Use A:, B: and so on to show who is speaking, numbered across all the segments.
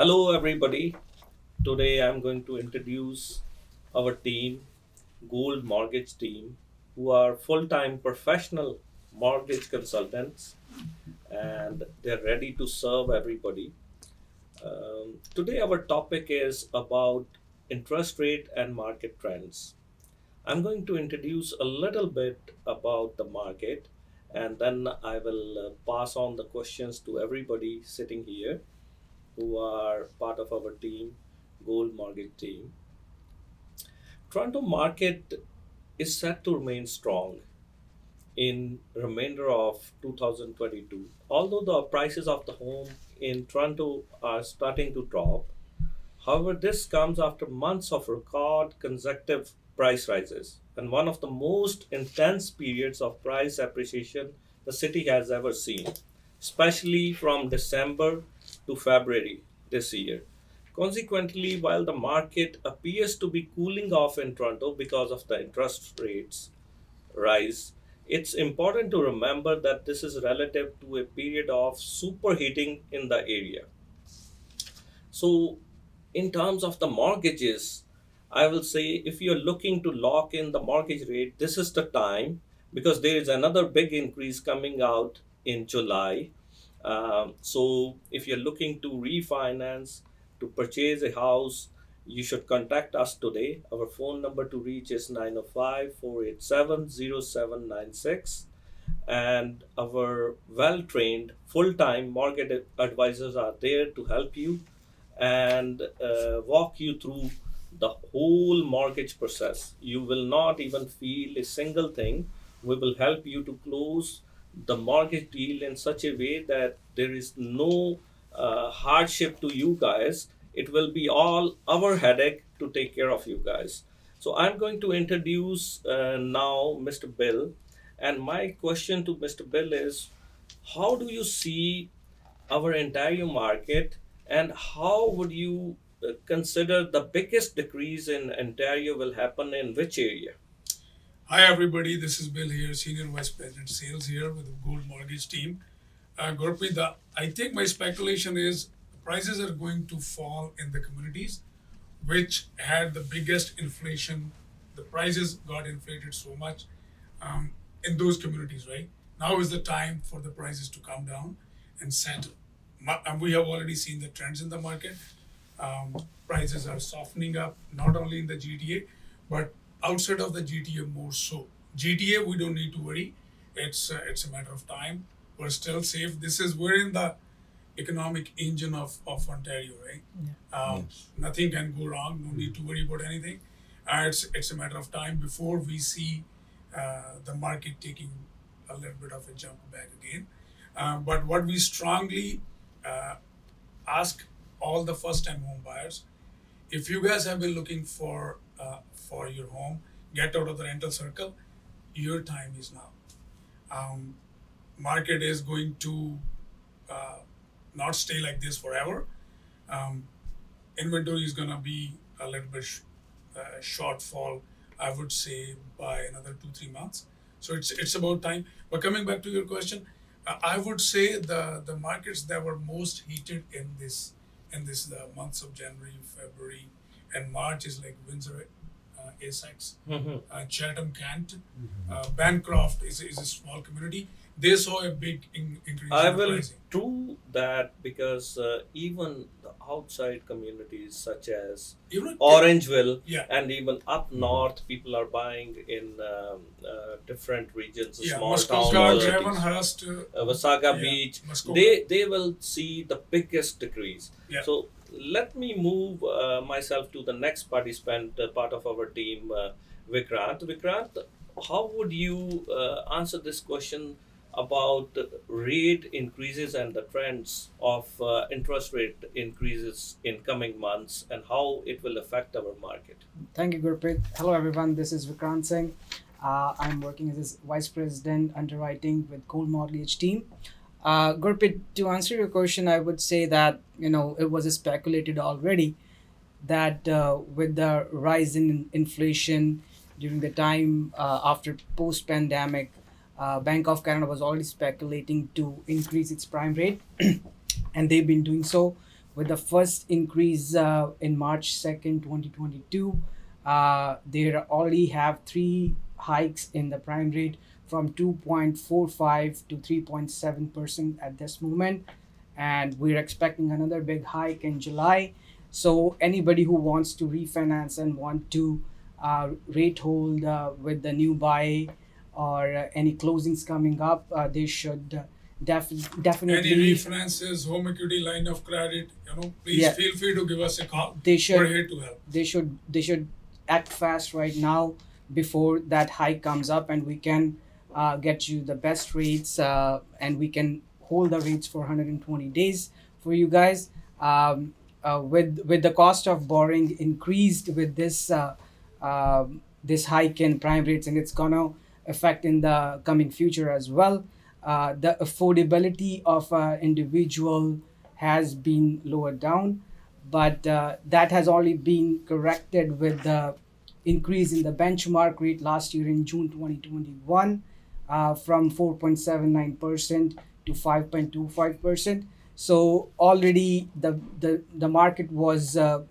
A: Hello, everybody. Today I'm going to introduce our team, Gold Mortgage Team, who are full time professional mortgage consultants and they're ready to serve everybody. Um, today, our topic is about interest rate and market trends. I'm going to introduce a little bit about the market and then I will uh, pass on the questions to everybody sitting here who are part of our team, Gold Mortgage team. Toronto market is set to remain strong in remainder of 2022. Although the prices of the home in Toronto are starting to drop, however, this comes after months of record consecutive price rises and one of the most intense periods of price appreciation the city has ever seen, especially from December to February this year. Consequently, while the market appears to be cooling off in Toronto because of the interest rates rise, it's important to remember that this is relative to a period of superheating in the area. So, in terms of the mortgages, I will say if you're looking to lock in the mortgage rate, this is the time because there is another big increase coming out in July. Um, so, if you're looking to refinance, to purchase a house, you should contact us today. Our phone number to reach is 905 487 0796. And our well trained, full time mortgage advisors are there to help you and uh, walk you through the whole mortgage process. You will not even feel a single thing. We will help you to close the mortgage deal in such a way that there is no uh, hardship to you guys it will be all our headache to take care of you guys. So I'm going to introduce uh, now Mr. Bill. And my question to Mr. Bill is how do you see our Ontario market and how would you uh, consider the biggest decrease in Ontario will happen in which area?
B: Hi, everybody. This is Bill here, Senior Vice President Sales here with the Gold Mortgage team. Uh, Gurpreet, the, I think my speculation is prices are going to fall in the communities which had the biggest inflation. The prices got inflated so much um, in those communities, right? Now is the time for the prices to come down and settle. And we have already seen the trends in the market. Um, prices are softening up, not only in the GTA, but outside of the GTA more so. GTA, we don't need to worry. It's uh, it's a matter of time. We're still safe. This is we're in the economic engine of, of Ontario, right? Yeah. Um, yes. Nothing can go wrong. No need to worry about anything. Uh, it's it's a matter of time before we see uh, the market taking a little bit of a jump back again. Uh, but what we strongly uh, ask all the first-time home buyers, if you guys have been looking for for your home, get out of the rental circle. Your time is now. Um, market is going to uh, not stay like this forever. Um, inventory is gonna be a little bit sh- uh, shortfall, I would say, by another two three months. So it's it's about time. But coming back to your question, uh, I would say the the markets that were most heated in this in this the months of January, February, and March is like Windsor, uh, Essex, mm-hmm. uh, Chatham, Kent, uh, Bancroft is, is a small community they saw a big in- increase. I
A: in will pricing. true that because uh, even the outside communities such as even Orangeville yeah. and even up north, people are buying in um, uh, different regions, yeah, small
B: Muskoka, towns, Gravenhurst,
A: Wasaga yeah, Beach. Muskoka. They they will see the biggest decrease. Yeah. So let me move uh, myself to the next participant, uh, part of our team, uh, Vikrant. Vikrant, how would you uh, answer this question? about rate increases and the trends of uh, interest rate increases in coming months and how it will affect our market.
C: Thank you, Gurpreet. Hello, everyone. This is Vikrant Singh. Uh, I'm working as Vice President Underwriting with Gold Mortgage team. Uh, Gurpreet, to answer your question, I would say that you know it was speculated already that uh, with the rise in inflation during the time uh, after post-pandemic, uh, Bank of Canada was already speculating to increase its prime rate, and they've been doing so. with the first increase uh, in March 2nd, 2022. Uh, they already have three hikes in the prime rate from 2.45 to 3.7% at this moment. And we're expecting another big hike in July. So, anybody who wants to refinance and want to uh, rate hold uh, with the new buy or uh, any closings coming up, uh, they should def-
B: Any
C: definitely
B: refinances, home equity line of credit, you know, please
C: Yeah.
B: feel free to give us a call.
C: they
B: We're
C: should
B: here to help.
C: they should they should act fast right now before that hike comes up and we can uh, get you the best rates uh, and we can hold the rates for 120 days for you guys. Um, uh, with with the cost of borrowing increased with this uh, um this hike in prime rates and it's gonna affect in the coming future as well uh, the affordability of an individual has been lowered down but uh, that has only been corrected with the increase in the benchmark rate last year in June 2021 uh, from 4.79% to 5.25%. So already the, the, the market was uh,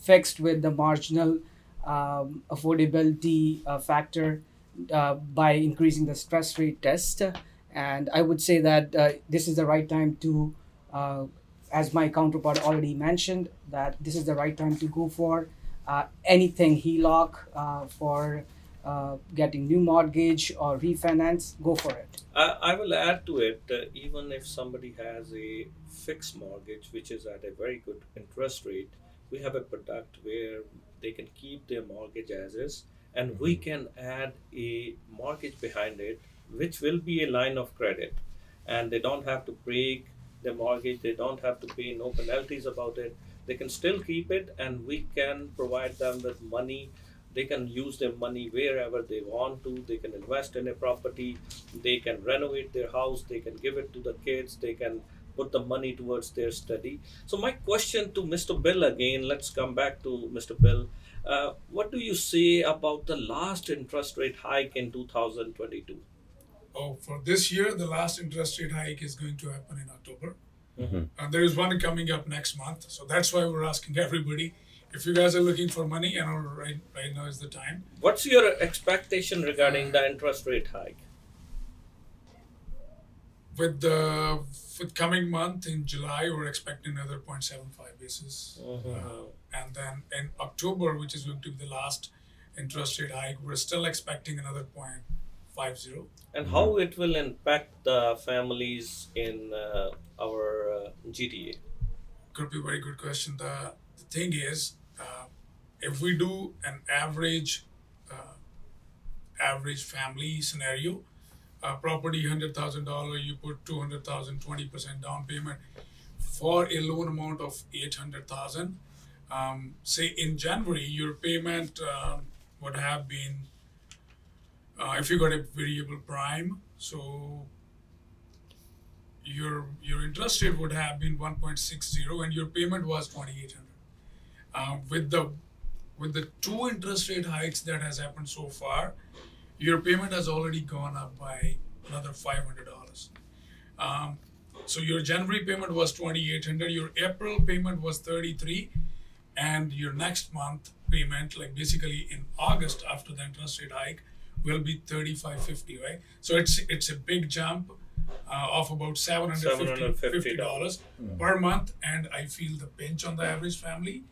C: fixed with the marginal um, affordability uh, factor uh, by increasing the stress rate test. And I would say that uh, this is the right time to as my counterpart already mentioned, that this is the right time to go for anything HELOC for uh, getting new mortgage or refinance. Go for it.
A: I, I will add to it, uh, even if somebody has a fixed mortgage, which is at a very good interest rate, we have a product where they can keep their mortgage as is, and we can add a mortgage behind it, which will be a line of credit. And they don't have to break their mortgage, they don't have to pay no penalties about it. They can still keep it, and we can provide them with money they can use their money wherever they want to. They can invest in a property. They can renovate their house. They can give it to the kids. They can put the money towards their study. So my question to mr bill again let's come back to mr bill. Uh, what do you say about the last interest rate hike in 2022
B: Oh, for this year, the last interest rate hike is going to happen in October.
A: Mhm.
B: And there is one coming up next month. So that's why we're asking everybody if you guys are looking for money, you know, right, right now is the time.
A: what's your expectation regarding the interest rate hike
B: With the with coming month in July, we're expecting another 0.75 basis.
A: Mhm.
B: Uh, and then in October, which is going to be the last interest rate hike, we're still expecting another 0.50.
A: and how it will impact the families in uh, our uh, gta
B: Could be a very good question. The, the thing is, if we do an average uh, average family scenario, uh, property hundred thousand dollar, you put two hundred thousand, twenty percent down payment for a loan amount of eight hundred thousand. Um, say in January, your payment um, would have been uh, if you got a variable prime, so your your interest rate would have been 1.60 and your payment was 2800 um, with the with the two interest rate hikes that has happened so far your payment has already gone up by another $500 um, so your january payment was 2800 your april payment was 33 and your next month payment like basically in august after the interest rate hike will be 3550 right? So it's it's a big jump uh, of about 750 dollars per month and i feel the pinch on the average family.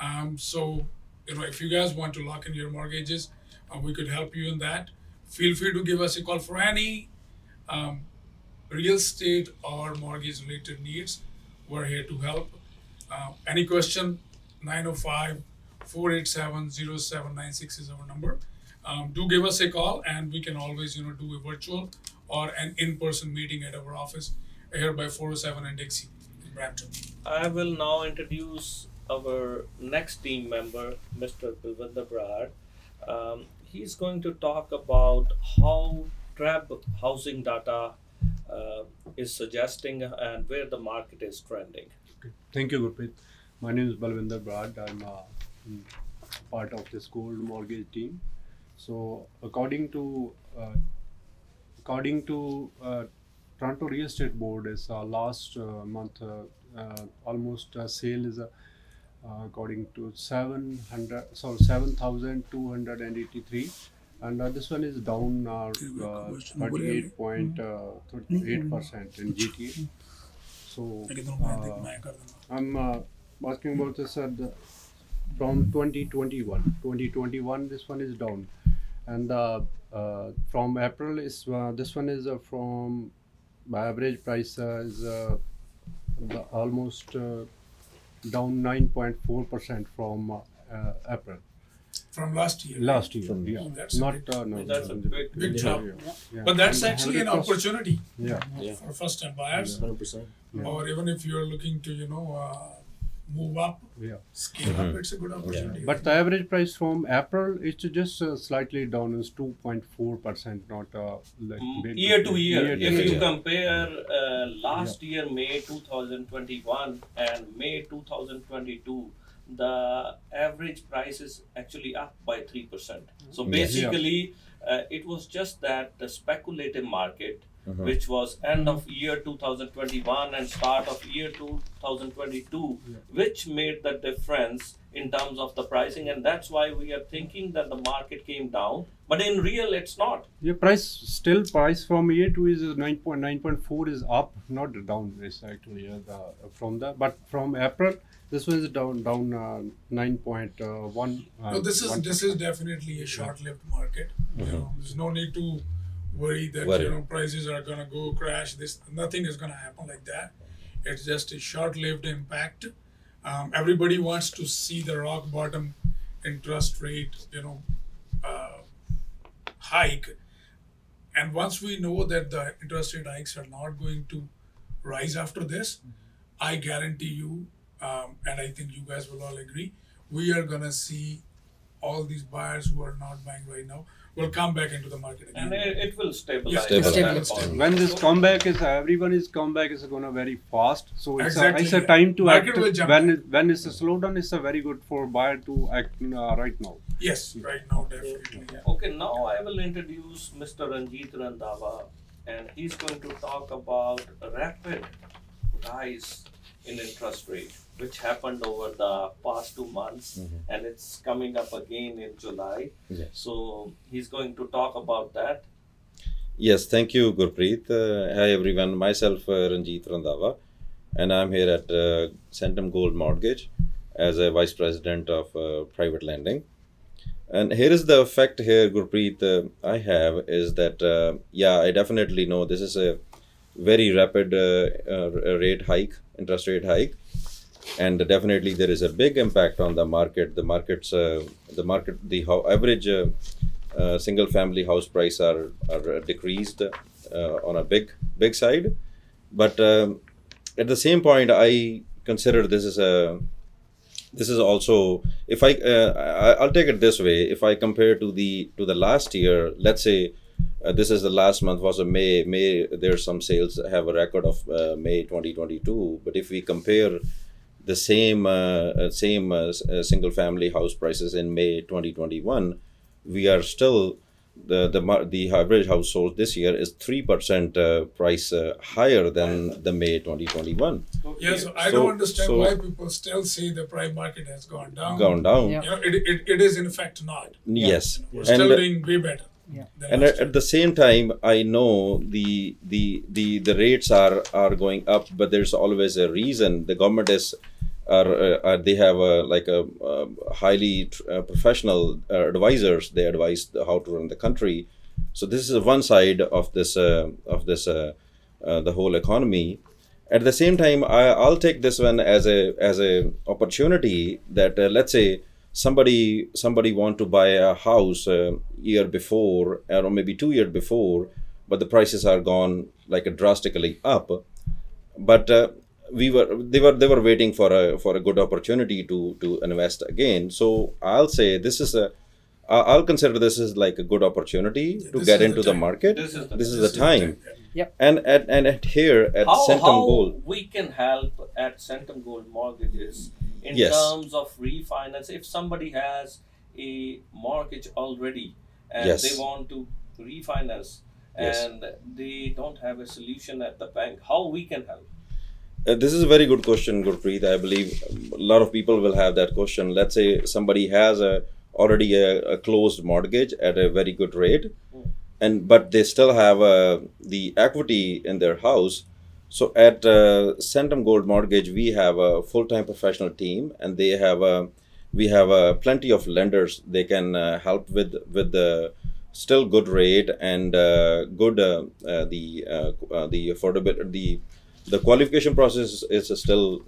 B: Um, so you know if you guys want to lock in your mortgages uh, we could help you in that. Feel free to give us a call for any um, real estate or mortgage related needs. We're here to help. Uh, any question 905 487 0796 is our number. Um, do give us a call and we can always you know do a virtual or an in-person meeting at our office here by 407 and Dixie in Brampton.
A: I will now introduce our next team member, Mr. Bilwinder Brad. Um, he's going to talk about how TREB housing data uh, is suggesting and where the market is trending.
D: Thank you, Gurpreet. My name is Balwinder Brad. I'm uh, part of this gold mortgage team. So, according to uh, according to uh, Toronto Real Estate Board is uh, last uh, month almost sale is uh, uh, according to 700 so 7283 and uh, this one is down uh, uh, 38.38 percent in GTA so uh, I'm uh, asking about this uh, the, from 2021 2021 this one is down. And uh, uh, from April is uh, this one is uh, from my average price uh, is uh, the almost uh, down 9.4 percent from uh, uh, April
B: from last year.
D: last year
E: From-
D: yeah
B: Oh, that's
D: not
B: big-
D: uh, no
A: That's a big,
B: Big
D: yeah, yeah, yeah.
B: But that's
D: And
B: actually an opportunity
D: yeah
E: Yeah.
B: for first time buyers,
E: Hundred percent.
D: Yeah.
B: or even if you're looking to, you know, uh, move up,
D: yeah
B: scale up, it's a good opportunity.
D: But the average price from April is just uh, slightly down, is 2.4 percent, not uh, like
A: Mm, year to year.
D: Year to
A: if
D: year.
A: you compare uh, last year May 2021 and May 2022, the average price is actually up by three percent. So
E: Yes.
A: basically, uh, it was just that the speculative market, which was end of year 2021 and start of year 2022, which made the difference in terms of the pricing, and that's why we are thinking that the market came down. But in real, it's not.
D: Yeah, price still price from year two is 9.9.4 is up, not down. Is actually uh, the, from the but from April this one is down down uh, 9.1. Uh,
B: No, this is
D: one
B: this is definitely a short-lived market. You know, there's no need to worry that
E: Worry.
B: you know prices are gonna go crash. This nothing is gonna happen like that. It's just a short-lived impact. Um, everybody wants to see the rock bottom interest rate, you know, uh, hike, and once we know that the interest rate hikes are not going to rise after this, I guarantee you, um, and I think you guys will all agree, we are gonna see all these buyers who are not buying right now will come back into the market again.
A: and it, it will stabilize.
E: Stabilize.
A: at that
C: Stabilize.
D: when this comeback is everyone is comeback is gonna very fast so it's,
B: Exactly,
D: a, it's a time to
B: Market
D: act
B: will jump
D: when it, when it's a slowdown it's a very good for buyer to act uh, right now
B: Yes, right now, definitely. Yeah.
A: Okay, now I will introduce Mr. Ranjit Randhawa, and he's going to talk about rapid rise in interest rate, which happened over the past two months, and it's coming up again in July.
E: Yes.
A: So he's going to talk about that.
E: Yes, thank you, Gurpreet. Uh, hi, everyone. Myself, uh, Ranjit Randhawa, and I'm here at uh, Centum Gold Mortgage as a vice president of uh, private lending. And here is the fact here, Gurpreet, uh, I have is that, uh, yeah, I definitely know this is a very rapid uh, uh, rate hike, interest rate hike. And definitely there is a big impact on the market. The markets, uh, the market, the ho- average single family house price are, are decreased on a big, big side. But um, at the same point, I consider this is a this is also if I, uh, I I'll take it this way. If I compare to the to the last year, let's say uh, this is the last month was a May. May there's some sales have a record of uh, May 2022. But if we compare the same uh, uh, same uh, uh, single family house prices in May 2021, we are still the the mar- the average household this year is three percent uh, price uh, higher than the May 2021.
B: Yeah, so I
E: So-
B: don't understand
E: so-
B: why people still say the prime market has gone down.
E: Gone down.
C: Yeah.
B: You know, it, it, it is in fact not.
E: Yes,
B: We're
E: and
B: still doing way better.
C: Yeah.
E: and at, at the same time i know the the the the rates are are going up but there's always a reason. The government is are, uh, are they have a like a um, highly uh, professional uh, advisors. They advise how to run the country. So this is one side of this uh, of this uh, uh, the whole economy. At the same time I, i'll take this one as a as a opportunity that let's say somebody somebody want to buy a house uh, year before or maybe two year before but the prices are gone like drastically up. But uh, we were they were they were waiting for a for a good opportunity to to invest again. So i'll say this is a i'll consider this as like a good opportunity to
B: this
E: get into
B: the
E: the market.
A: This is the
E: this is
B: This
E: the time.
B: Yeah.
E: and at and at here at
A: how,
E: centum
A: how
E: gold
A: we can help at Centum Gold Mortgages in
E: Yes.
A: terms of refinance. If somebody has a mortgage already and
E: Yes.
A: they want to refinance,
E: Yes.
A: and they don't have a solution at the bank. How we can help?
E: Uh, this is a very good question, Gurpreet. I believe a lot of people will have that question. Let's say somebody has a already a, a closed mortgage at a very good rate, and but they still have uh, the equity in their house. So at uh, Centum Gold Mortgage, we have a full-time professional team, and they have a we have uh, plenty of lenders. They can uh, help with with the still good rate and uh, good uh, uh, the uh, uh, the affordability the the qualification process is still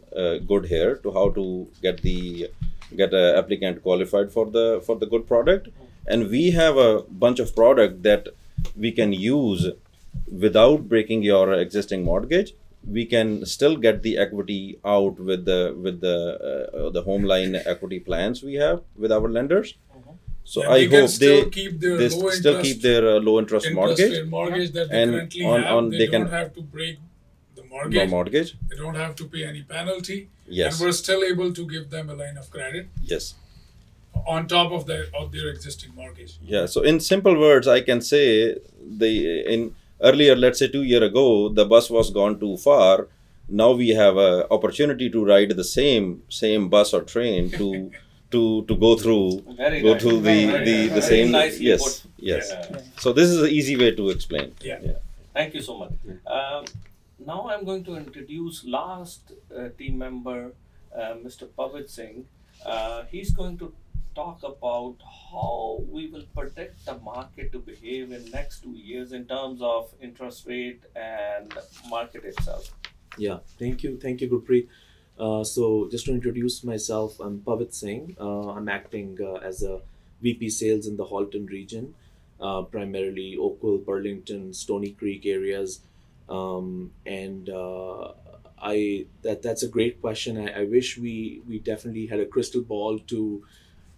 E: good here to how to get the get a applicant qualified for the for the good product and we have a bunch of product that we can use without breaking your existing mortgage we can still get the equity out with the with the uh, the home line equity plans we have with our lenders so
B: And
E: i hope
B: still
E: they
B: keep their
E: they
B: low
E: still keep their uh, low interest,
B: interest
E: mortgage
B: mortgage that they
E: And on-
B: have.
E: on
B: they,
E: they
B: don't
E: can-
B: have to break the
E: no
B: mortgage.
E: mortgage
B: They don't have to pay any penalty.
E: Yes.
B: And we're still able to give them a line of credit
E: yes
B: on top of their of their existing mortgage.
E: Yeah. So in simple words, I can say the in earlier, let's say two year ago, the bus was gone too far. Now we have a opportunity to ride the same same bus or train to to to go through
A: Very
E: go
A: nice.
E: through the
C: Very
E: the,
C: nice.
E: the same
A: nicely
E: yes yes.
A: Yeah.
E: So this is an easy way to explain.
B: Yeah.
A: Thank you so much. Um, now I'm going to introduce last uh, team member, uh, Mr. Pavit Singh. Uh, he's going to talk about how we will predict the market to behave in next two years in terms of interest rate and market itself.
F: Yeah, thank you, thank you, Gurpreet. Uh, so just to introduce myself, I'm Pavit Singh. Uh, I'm acting uh, as a VP Sales in the Halton region, uh, primarily Oakville, Burlington, Stoney Creek areas, um, and uh, I that that's a great question. I, I wish we we definitely had a crystal ball to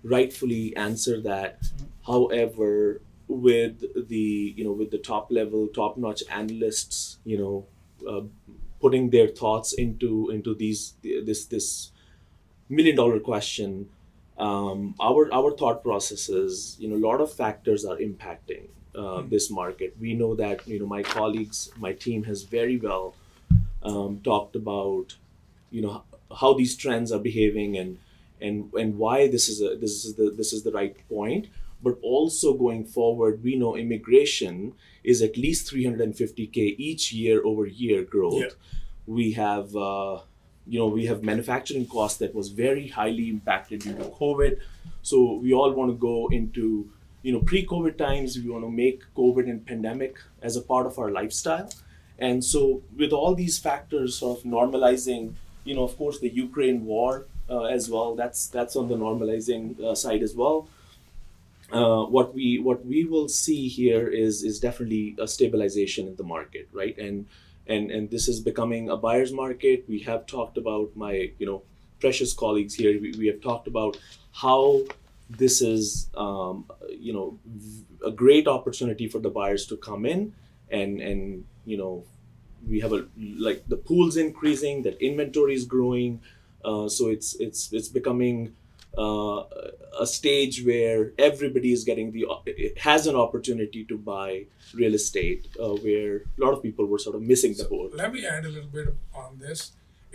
F: rightfully answer that. However, with the you know with the top level, top notch analysts, you know. Uh, putting their thoughts into into these this this million dollar question um, our our thought processes you know a lot of factors are impacting uh, this market we know that you know my colleagues my team has very well um, talked about you know how these trends are behaving and and and why this is a this is the this is the right point. But also going forward we know immigration is at least 350k each year over year growth.
B: Yeah.
F: we have uh, you know we have manufacturing costs that was very highly impacted due to covid. So we all want to go into you know pre-covid times we want to make covid and pandemic as a part of our lifestyle. And so with all these factors of normalizing you know of course the ukraine war as well that's that's on the normalizing uh, side as well uh, what we what we will see here is is definitely a stabilization in the market, right? And and and this is becoming a buyer's market. We have talked about my you know precious colleagues here. We, we have talked about how this is um, you know a great opportunity for the buyers to come in and and you know we have a like the pool's increasing, that inventory is growing, uh, so it's it's it's becoming uh, a stage where everybody is getting the it has an opportunity to buy real estate uh, where a lot of people were sort of missing the boat
B: Let me add a little bit on this.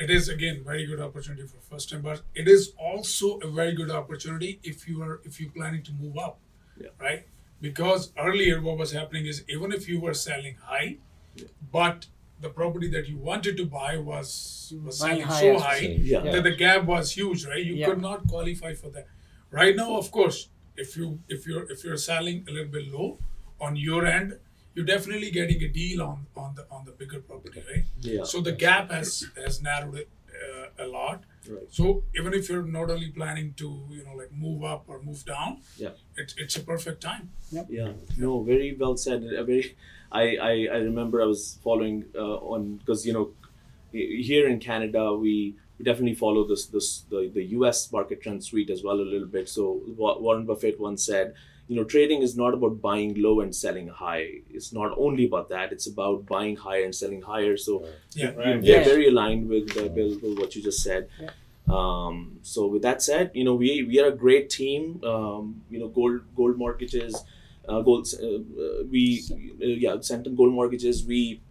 B: It is again very good opportunity for first time, but it is also a very good opportunity if you are if you're planning to move up,
F: Yeah.
B: right? Because earlier what was happening is even if you were selling high, but the property that you wanted to buy was was selling
C: higher.
B: so high
F: yeah,
C: Yeah.
B: that the gap was huge, right? You
C: Yeah.
B: could not qualify for that. Right now, of course, if you if you're if you're selling a little bit low on your end, you're definitely getting a deal on on the on the bigger property, right?
F: yeah
B: So the gap has has narrowed it uh, a lot.
F: Right.
B: So even if you're not only planning to you know like move up or move down,
F: Yeah.
B: it's it's a perfect time.
F: Yeah. Yeah no very well said a very i i, I remember i was following uh, on because you know here in canada we we definitely follow this this the, the us market trend suite as well a little bit so warren buffett once said you know trading is not about buying low and selling high it's not only about that it's about buying higher and selling higher so
B: Yeah.
A: Right.
F: we are
C: Yeah.
F: very aligned with uh, Bill, Bill, what you just said.
C: Yeah.
F: Um, so with that said, you know we we are a great team. Um, you know, gold gold mortgages. Uh, gold, uh, uh, we, uh, yeah, Centum Gold Mortgages, we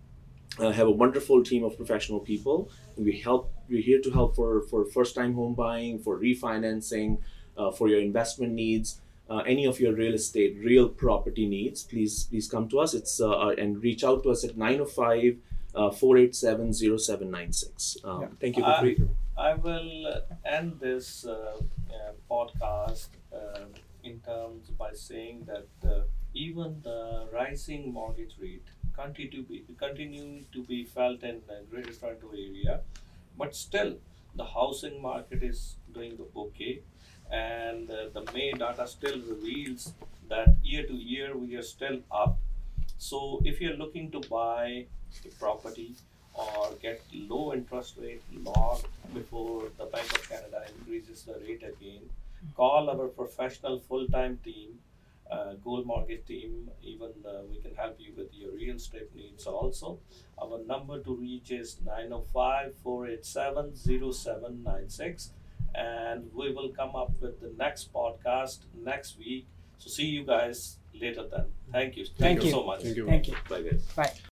F: uh, have a wonderful team of professional people. And we help. We're here to help for for first time home buying, for refinancing, uh, for your investment needs. Uh, any of your real estate, real property needs, please please come to us. It's and reach out to us at 905 uh, 487 0796. Um, Thank you, Gurpreet.
A: I will uh, end this uh, uh, podcast uh, in terms by saying that uh, even the rising mortgage rate continue to be continue to be felt in the Greater Toronto area, but still the housing market is doing okay, and uh, the May data still reveals that year to year we are still up. So if you're looking to buy a property or get low interest rate locked before the Bank of Canada increases the rate again, call our professional full-time team, uh, Gold Mortgage team. Even uh, we can help you with your real estate needs also. Our number to reach is 905-487-0796 and we will come up with the next podcast next week. So see you guys later then. Thank you. Thank,
C: Thank
A: you
C: you.
A: so much.
D: Thank you.
C: Thank you.
F: Bye, guys.
C: Bye.